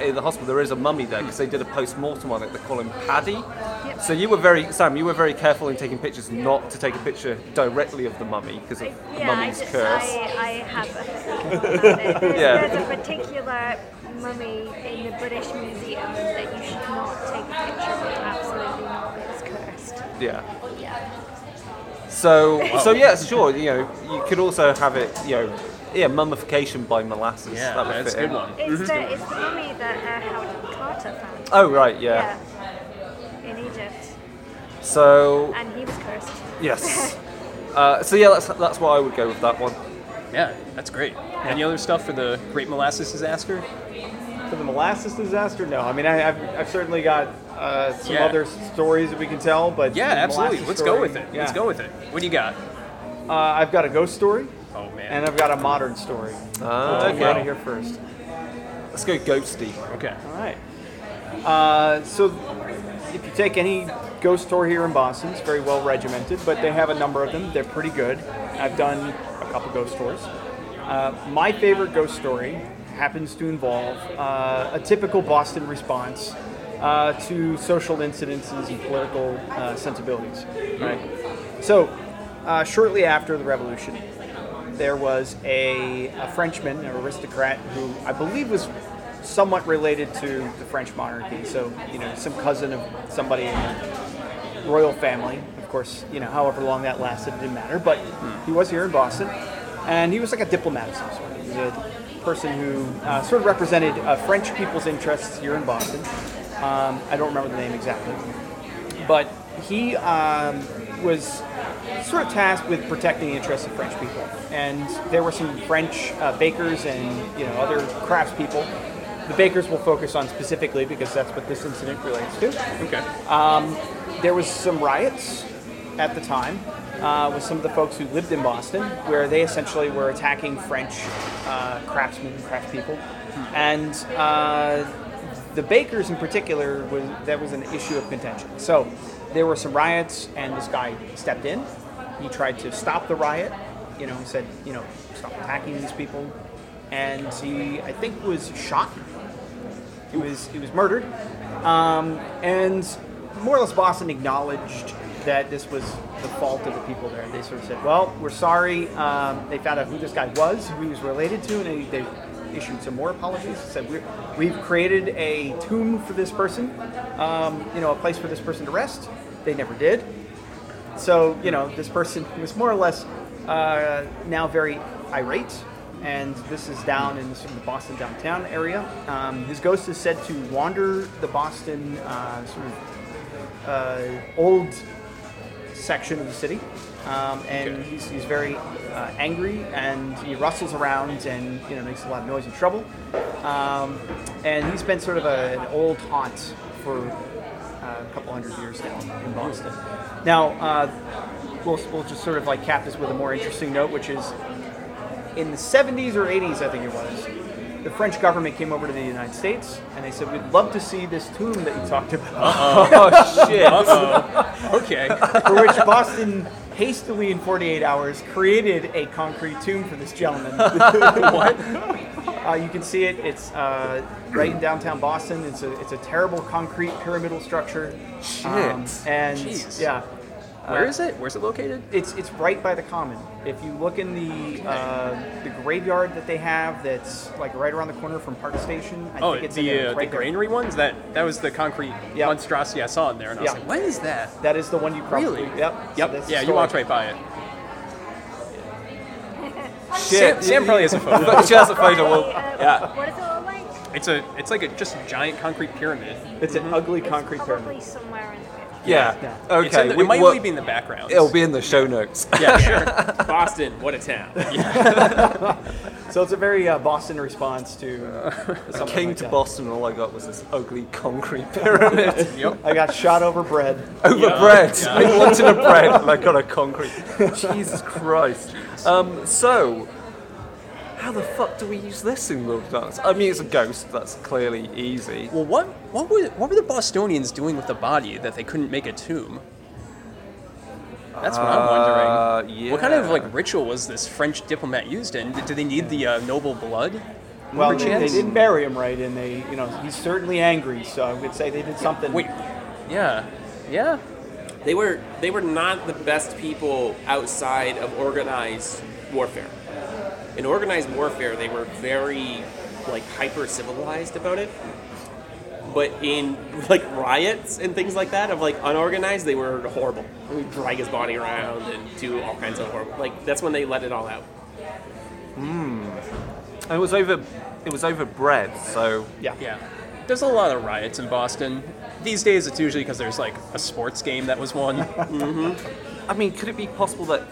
in the hospital. There is a mummy there because they did a post mortem on it. They call him Paddy. Yep. So you were very Sam. You were very careful in taking pictures, not to take a picture directly of the mummy because of I- the yeah, I, mummy's d- curse. I, I have a [laughs] feeling about it. There's, Yeah. there's a particular mummy in the British Museum that you should not take a picture of. Absolutely not. It's cursed. Yeah. Yeah. So so yeah, sure. You know, you could also have it. You know, yeah, mummification by molasses. Yeah, that would that's a fit good in. one. It's, the, it's the mummy that uh, Howard Carter found. Oh right, yeah. Yeah. In Egypt. So And he was cursed. yes. [laughs] Uh, so yeah, that's that's why I would go with that one. Yeah, that's great. Any other stuff for the Great Molasses Disaster? For the molasses disaster, no. I mean, I, I've, I've certainly got uh, some Yeah. other stories that we can tell, but Yeah, absolutely. molasses Let's story, go with it. Let's go with it. What do you got? Uh, I've got a ghost story, Oh man. and I've got a modern story. Ah, I'll okay. get out of here first. Let's go ghosty. okay. All right. Uh, so, if you take any ghost story here in Boston, it's very well regimented, but they have a number of them. They're pretty good. I've done a couple ghost tours. Uh, my favorite ghost story happens to involve uh, a typical Boston response uh, to social incidences and political uh, sensibilities. Right. So, uh, shortly after the revolution, there was a, a Frenchman, an aristocrat, who I believe was somewhat related to the French monarchy. So, you know, some cousin of somebody in the royal family. Of course, you know, however long that lasted, didn't matter. But he was here in Boston, and he was like a diplomat of some sort. He was a person who uh, sort of represented uh, French people's interests here in Boston. Um, I don't remember the name exactly, but he um, was sort of tasked with protecting the interests of French people. And there were some French uh, bakers and you know other craftspeople. The bakers will focus on specifically because that's what this incident relates to. Okay. There was some riots at the time uh, with some of the folks who lived in Boston, where they essentially were attacking French uh, craftsmen and craftspeople, and uh, the bakers in particular was that was an issue of contention. So there were some riots, and this guy stepped in. He tried to stop the riot. You know, he said, you know, stop attacking these people, and he, I think, was shot. He was he was murdered, um, and more or less Boston acknowledged that this was the fault of the people there. They sort of said, "Well, we're sorry." Um, they found out who this guy was, who he was related to, and they, they issued some more apologies. Said we're, we've created a tomb for this person, um, you know, a place for this person to rest. They never did. So you know, this person was more or less uh, now very irate, and this is down in sort of the Boston downtown area. Um, his ghost is said to wander the Boston uh, sort of uh, old section of the city, um, and Okay. he's, he's very uh, angry and he rustles around and you know makes a lot of noise and trouble. Um, and he's been sort of a, an old haunt for uh, a couple hundred years now in Boston. Now, uh, we'll, we'll just sort of like cap this with a more interesting note, which is in the 70s or 80s, I think it was, the French government came over to the United States and they said, We'd love to see this tomb that you talked about. [laughs] Oh shit! Uh-oh. okay. For which Boston hastily, in 48 hours, created a concrete tomb for this gentleman. [laughs] what? Uh, you can see it. It's uh, right in downtown Boston. It's a it's a terrible concrete pyramidal structure. Shit. and Jeez. yeah, Where is it? Where's it located? it's it's right by the common. If you look in the uh, the graveyard that they have, that's like right around the corner from Park Station. I Oh, think it's in the, there, uh, right the there. granary ones? That that was the concrete Yeah. monstrosity I saw in there, and I was Yeah. like, what is that? That is the one you probably. Really? Yep. Yep. that's the yeah, you story. walked right by it. [laughs] Shit! Sam, Sam probably has a [laughs] photo. She has a photo. Well, Uh, yeah. What it like? It's a it's like a just a giant concrete pyramid. It's an ugly It's concrete probably pyramid. somewhere in the picture. Yeah. Yeah. Okay. It's in the, we- it might well, only be in the background. It'll be in the show notes. Yeah, sure. [laughs] [laughs] Boston, what a town. [laughs] Yeah. So it's a very uh, Boston response to. I came like to that. Boston and all I got was this ugly concrete pyramid. yep. I got shot over bread. Over Yeah. bread. Yeah. I wanted a bread and I got a concrete. Jesus Christ. Um, so, how the fuck do we use this in Love Dance? I mean, it's a ghost. That's clearly easy. Well, what what were what were the Bostonians doing with the body that they couldn't make a tomb? That's what I'm wondering. Uh, What kind of like ritual was this French diplomat used in? Did they need the uh, noble blood? Well, they, they didn't bury him right, and they, you know, he's certainly angry. So I would say they did something. Wait, yeah, yeah. They were they were not the best people outside of organized warfare. In organized warfare, they were very like hyper civilized about it. But in [laughs] like riots and things like that of like unorganized, they were horrible. They would drag his body around and do all kinds of horrible. Like that's when they let it all out. And it was over. It was over bread. So yeah. Yeah. There's a lot of riots in Boston. These days, it's usually because there's like a sports game that was won. mm-hmm. I mean, could it be possible that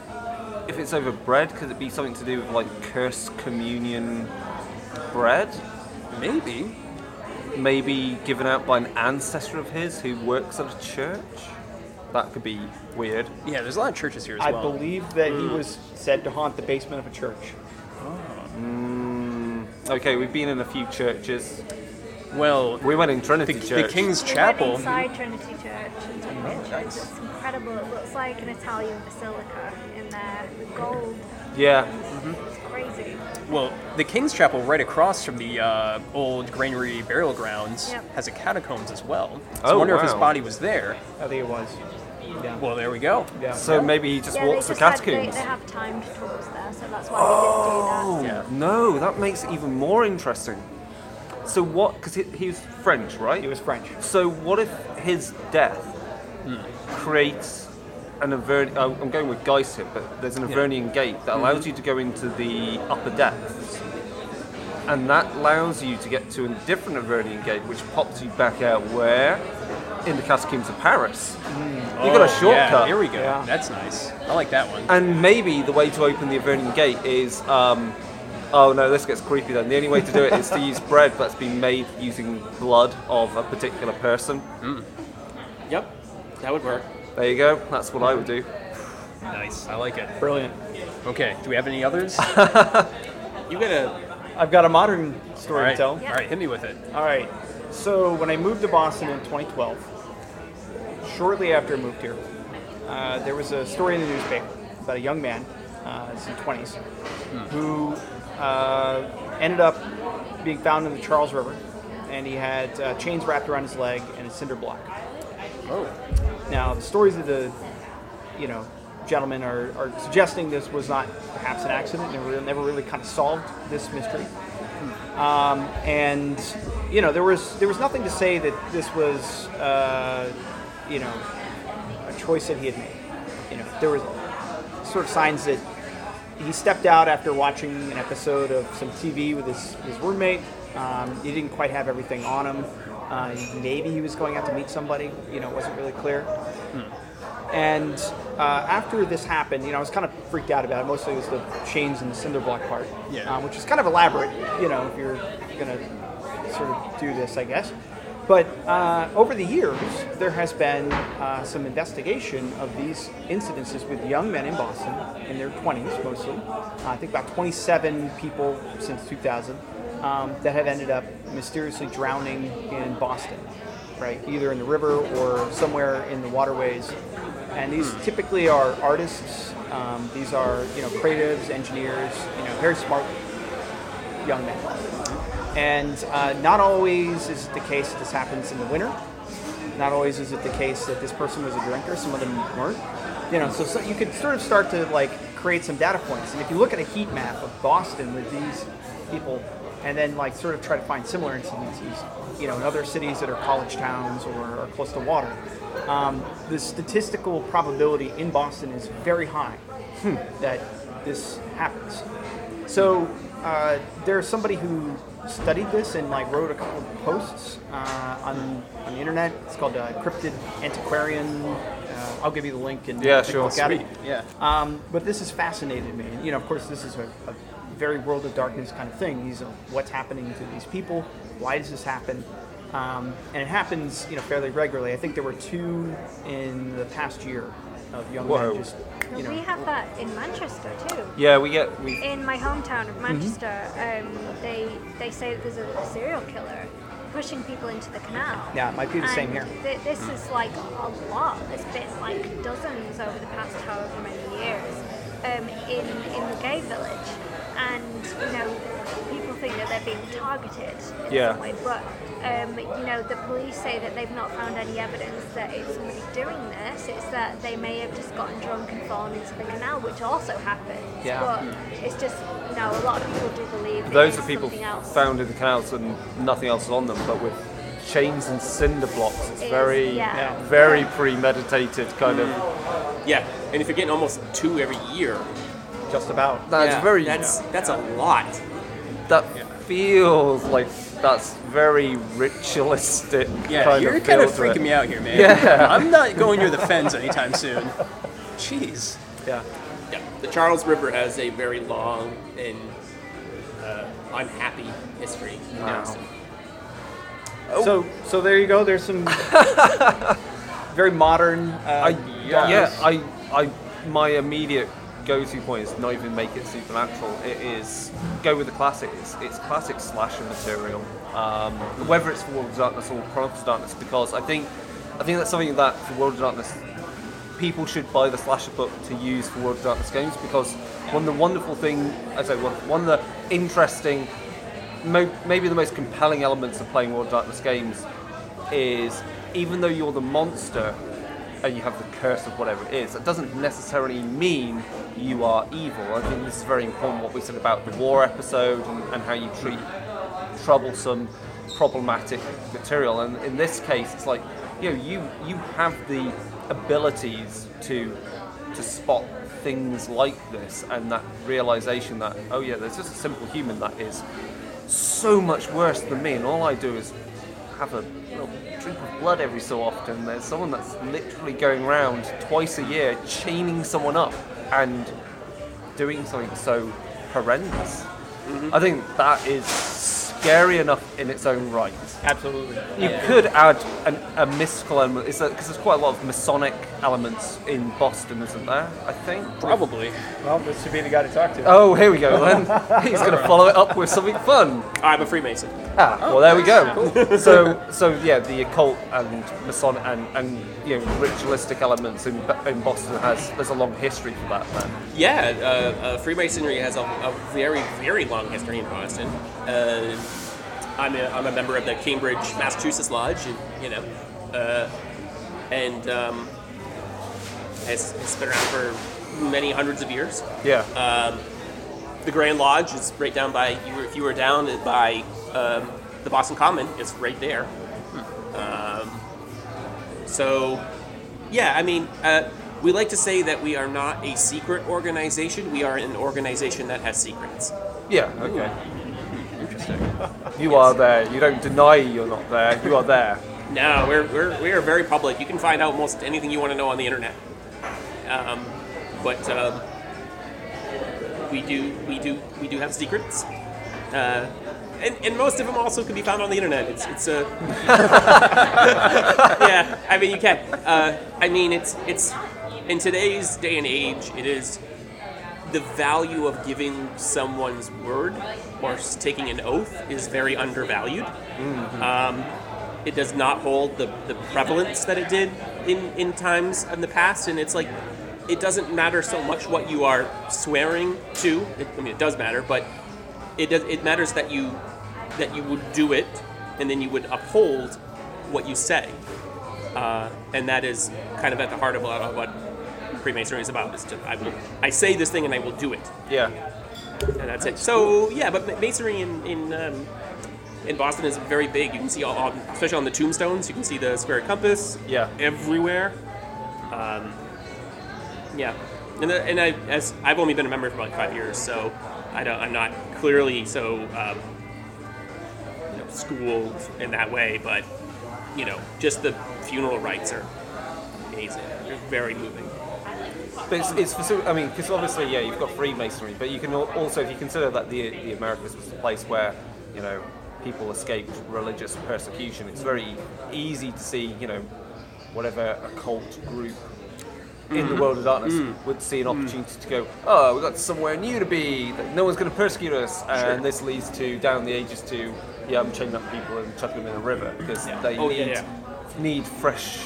if it's over bread, could it be something to do with like cursed communion bread? Maybe. Maybe given out by an ancestor of his who works at a church? That could be weird. Yeah, there's a lot of churches here as I well. believe that he hmm. was said to haunt the basement of a church. Hmm. Okay, we've been in a few churches. Well, We went in Trinity the, the Church. King's We went Chapel. inside Trinity Church and took oh, pictures. nice. It's incredible. It looks like an Italian basilica in there with gold. Yeah. It's crazy. Well, the King's Chapel, right across from the uh, old granary burial grounds, Yep. has a catacombs as well. So Oh, I wonder if his body was there. I think it was. Yeah. Well, there we go. yeah. So maybe he just yeah, walks they the just had, they, catacombs. they have timed tours there, so that's why they didn't do that. Yeah. No, that makes it even more interesting. So what? Because he, he was French, right? he was French. So what if his death creates an Aver- oh, uh, I'm going with Geist here, but there's an Avernian gate that allows mm-hmm. you to go into the upper depths. And that allows you to get to a different Avernian gate, which pops you back out where? In the Catacombs of Paris. Mm. you got a Oh, shortcut. Yeah, here we go. Yeah. That's nice. I like that one. And maybe the way to open the Avernian Gate is, um, oh no, this gets creepy then. The only way to do it is to use bread that's been made using blood of a particular person. Mm. Yep, that would work. There you go. That's what I would do. Nice. I like it. Brilliant. Okay. Do we have any others? [laughs] You gotta. I've got a modern story All right. to tell. All right. Hit me with it. All right. So when I moved to Boston in 2012, shortly after I moved here, uh, there was a story in the newspaper about a young man, uh, in his 20s, who uh, ended up being found in the Charles River, and he had uh, chains wrapped around his leg and a cinder block. Oh. Now, the stories of the, you know, gentlemen are, are suggesting this was not perhaps an accident. Never, never really kind of solved this mystery. Um, and you know, there was there was nothing to say that this was, uh, you know, a choice that he had made. You know, there was sort of signs that he stepped out after watching an episode of some TV with his, his roommate. Um, he didn't quite have everything on him. Uh, maybe he was going out to meet somebody. You know, it wasn't really clear. And uh, after this happened, you know, I was kind of freaked out about it. Mostly it was the chains and the cinder block part, Yeah. um, which is kind of elaborate, you know, if you're going to sort of do this, I guess. But uh, over the years, there has been uh, some investigation of these incidences with young men in Boston in their 20s mostly. Uh, I think about 27 people since 2000 um, that have ended up mysteriously drowning in Boston, right? Either in the river or somewhere in the waterways. And these typically are artists. Um, these are you know creatives, engineers, you know very smart young men. And uh, not always is it the case that this happens in the winter. Not always is it the case that this person was a drinker. Some of them weren't. You know, so, so you could sort of start to like create some data points. And if you look at a heat map of Boston with these people, and then like sort of try to find similar incidences, you know, in other cities that are college towns or are close to water, um, the statistical probability in Boston is very high that this happens. So uh, there's somebody who studied this and like wrote a couple of posts uh, on, on the internet. It's called uh, Cryptid Antiquarian. Uh, I'll give you the link and Yeah, sure. look at it. Yeah. Um, but this has fascinated me. And, you know, of course, this is a, a very world of darkness kind of thing. These are what's happening to these people. Why does this happen? Um, and it happens, you know, fairly regularly. I think there were two in the past year of young Whoa. men just, you know, we have that in Manchester too. Yeah, we get we. In my hometown of Manchester, um, they they say that there's a serial killer pushing people into the canal. Yeah, it might be the same here. Th- this is like a lot. There's been like dozens over the past however many years um, in in the gay village, and you know people think that they're being targeted in Yeah. some way, but um, you know the police say that they've not found any evidence that it's somebody doing this. It's that they may have just gotten drunk and fallen into the canal, which also happens. Yeah. But it's just you know a lot of people do believe Those are people else. found in the canals and nothing else is on them, but with chains and cinder blocks, it's Is- very, yeah. very premeditated kind of. Yeah, and if you're getting almost two every year, just about. That's yeah, very. That's that's a lot. that feels like that's very ritualistic. Yeah, kind you're of kind of freaking me out here, man. Yeah. I'm not going near the fens anytime soon. Jeez. Yeah. Yeah, the Charles River has a very long and uh, unhappy history. in Wow. Madison. So, so there you go. There's some [laughs] very modern. Uh, I, yeah, I, I, my immediate go-to point is not even make it supernatural. It is go with the classic. It's, classic slasher material. Um, whether it's for World of Darkness or Chronicles of Darkness, because I think, I think that's something that for World of Darkness, people should buy the slasher book to use for World of Darkness games because one of the wonderful thing, I say one, of the interesting, maybe the most compelling elements of playing World of Darkness games is even though you're the monster and you have the curse of whatever it is, that doesn't necessarily mean you are evil. I think this is very important what we said about the war episode and, and how you treat troublesome, problematic material. And in this case, it's like you know you you have the abilities to to spot things like this and that realization that oh yeah there's just a simple human that is so much worse than me and all I do is have a little drink of blood every so often. There's someone that's literally going around twice a year chaining someone up and doing something so horrendous. Mm-hmm. I think that is scary enough in its own right Absolutely. you could add an, a mystical element, because there's quite a lot of Masonic elements in Boston, isn't there? I think. Probably. Well, this should be the guy to talk to. Oh, here we go then. [laughs] He's going to follow it up with something fun. I'm a Freemason. Ah, well there we go. [laughs] So, so yeah, the occult and Masonic and, and you know ritualistic elements in, in Boston has there's a long history for that. Then. Yeah, uh, uh, Freemasonry has a, a very, very long history in Boston. Uh, I'm, a, I'm a member of the Cambridge, Massachusetts Lodge, and, you know, uh, and um, it's, it's been around for many hundreds of years. Yeah. Um, the Grand Lodge is right down by, you were, if you were down by um, the Boston Common, it's right there. Um, so, yeah, I mean, uh, we like to say that we are not a secret organization. We are an organization that has secrets. yeah. Okay. You are there. You don't deny you're not there. You are there. No, we're, we're, we are very public. You can find out most anything you want to know on the internet. Um, but um, we do we do we do have secrets, uh, and, and most of them also can be found on the internet. It's it's a [laughs] yeah. I mean you can. Uh, I mean it's it's in today's day and age it is the value of giving someone's word or taking an oath is very undervalued. Um, it does not hold the, the prevalence that it did in, in times in the past, and it's like it doesn't matter so much what you are swearing to. It, I mean, it does matter, but it does, it matters that you that you would do it, and then you would uphold what you say, uh, and that is kind of at the heart of a lot of what Freemasonry is about. Is just I will I say this thing and I will do it Yeah. and that's it. So yeah, but masonry in in, um, in Boston is very big. You can see all, all, especially on the tombstones. You can see the square compass. Yeah. Everywhere. Um, yeah, and the, and I as I've only been a member for like five years, so I don't I'm not clearly so um, you know, schooled in that way, but you know, just the funeral rites are amazing. They're very moving. But it's, it's for, I mean, because obviously, yeah, you've got Freemasonry, but you can also, if you consider that the the Americas was the place where, you know, people escaped religious persecution, it's very easy to see, you know, whatever occult group in the mm-hmm. world of darkness mm. would see an mm. opportunity to go, oh, we've got somewhere new to be, no one's going to persecute us, and this leads to down the ages to, yeah, I'm chaining up people and chucking them in a river because they Oh, need yeah, need fresh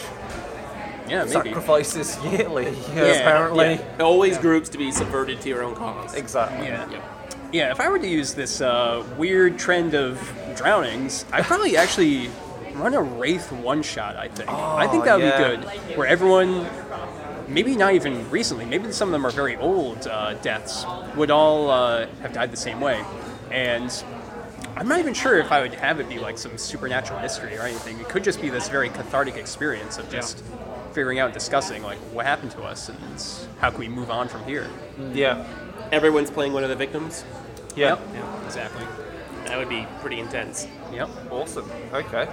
Yeah, sacrifices yearly. [laughs] Yeah, apparently. Yeah, always groups to be subverted to your own cause. Exactly. Yeah. Yeah, if I were to use this uh, weird trend of drownings, I'd probably actually run a Wraith one shot, I think. I think that would yeah. be good. Where everyone, maybe not even recently, maybe some of them are very old uh, deaths, would all uh, have died the same way. And I'm not even sure if I would have it be like some supernatural mystery or anything. It could just be this very cathartic experience of just figuring out and discussing like what happened to us and how can we move on from here. Yeah. Everyone's playing one of the victims. Yeah. Yeah, exactly. That would be pretty intense. Yep. Awesome. Okay.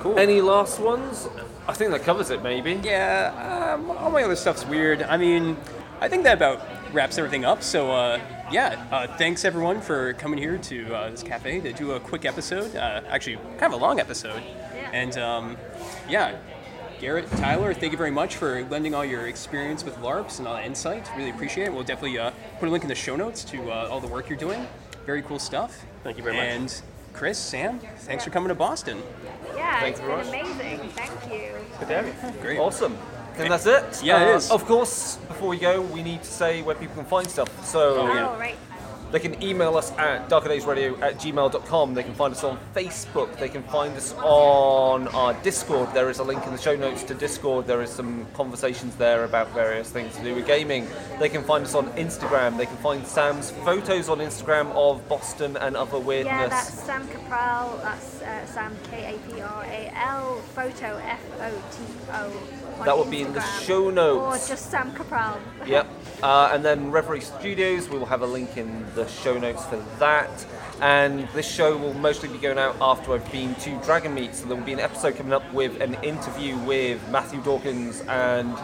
Cool. Any last ones? I think that covers it, maybe. Yeah, um, all my other stuff's weird. I mean, I think that about wraps everything up. So, uh, yeah, uh, thanks everyone for coming here to uh, this cafe to do a quick episode. Uh, actually, kind of a long episode. Yeah. And um, yeah, Garrett, Tyler, thank you very much for lending all your experience with LARPs and all that insight. Really appreciate it. We'll definitely uh, put a link in the show notes to uh, all the work you're doing. Very cool stuff. Thank you very much. And Chris, Sam, thanks for coming to Boston. Yeah, thanks it's you been very amazing. Thank you. Good to have you. Great. Awesome. And that's it. Yeah, Uh, is. Of course, before we go, we need to say where people can find stuff. So, Oh, yeah. Right. They can email us at darkerdaysradio at gmail.com. They can find us on Facebook. They can find us on our Discord. There is a link in the show notes to Discord. There is some conversations there about various things to do with gaming. They can find us on Instagram. They can find Sam's photos on Instagram of Boston and other weirdness. Yeah, that's Sam Kapral. That's uh, Sam K A P R A L. Photo F O T O. That will be in the show notes. Or just Sam Kapral. [laughs] Yep. Uh, and then Reverie Studios, we will have a link in the show notes for that. And this show will mostly be going out after I've been to Dragon Meet. So there will be an episode coming up with an interview with Matthew Dawkins and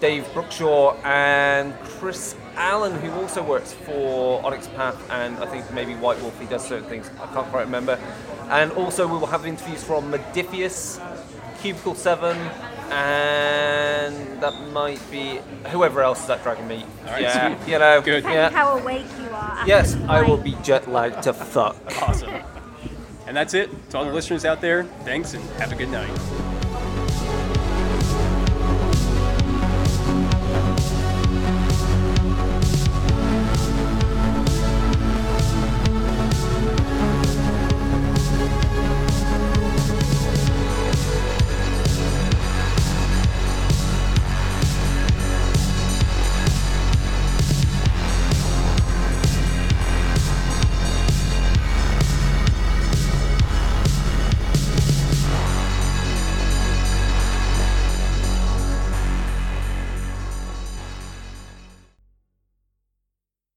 Dave Brookshaw and Chris Allen, who also works for Onyx Path and I think maybe White Wolf. He does certain things, I can't quite remember. And also, we will have interviews from Modiphius, Cubicle 7, and that might be whoever else is at Dragon Meet. All right, yeah, sweet. [laughs] you know. Good. Yeah. how awake you are. Yes, I will be jet lagged to fuck. Awesome. And that's it. To all the listeners out there, thanks and have a good night.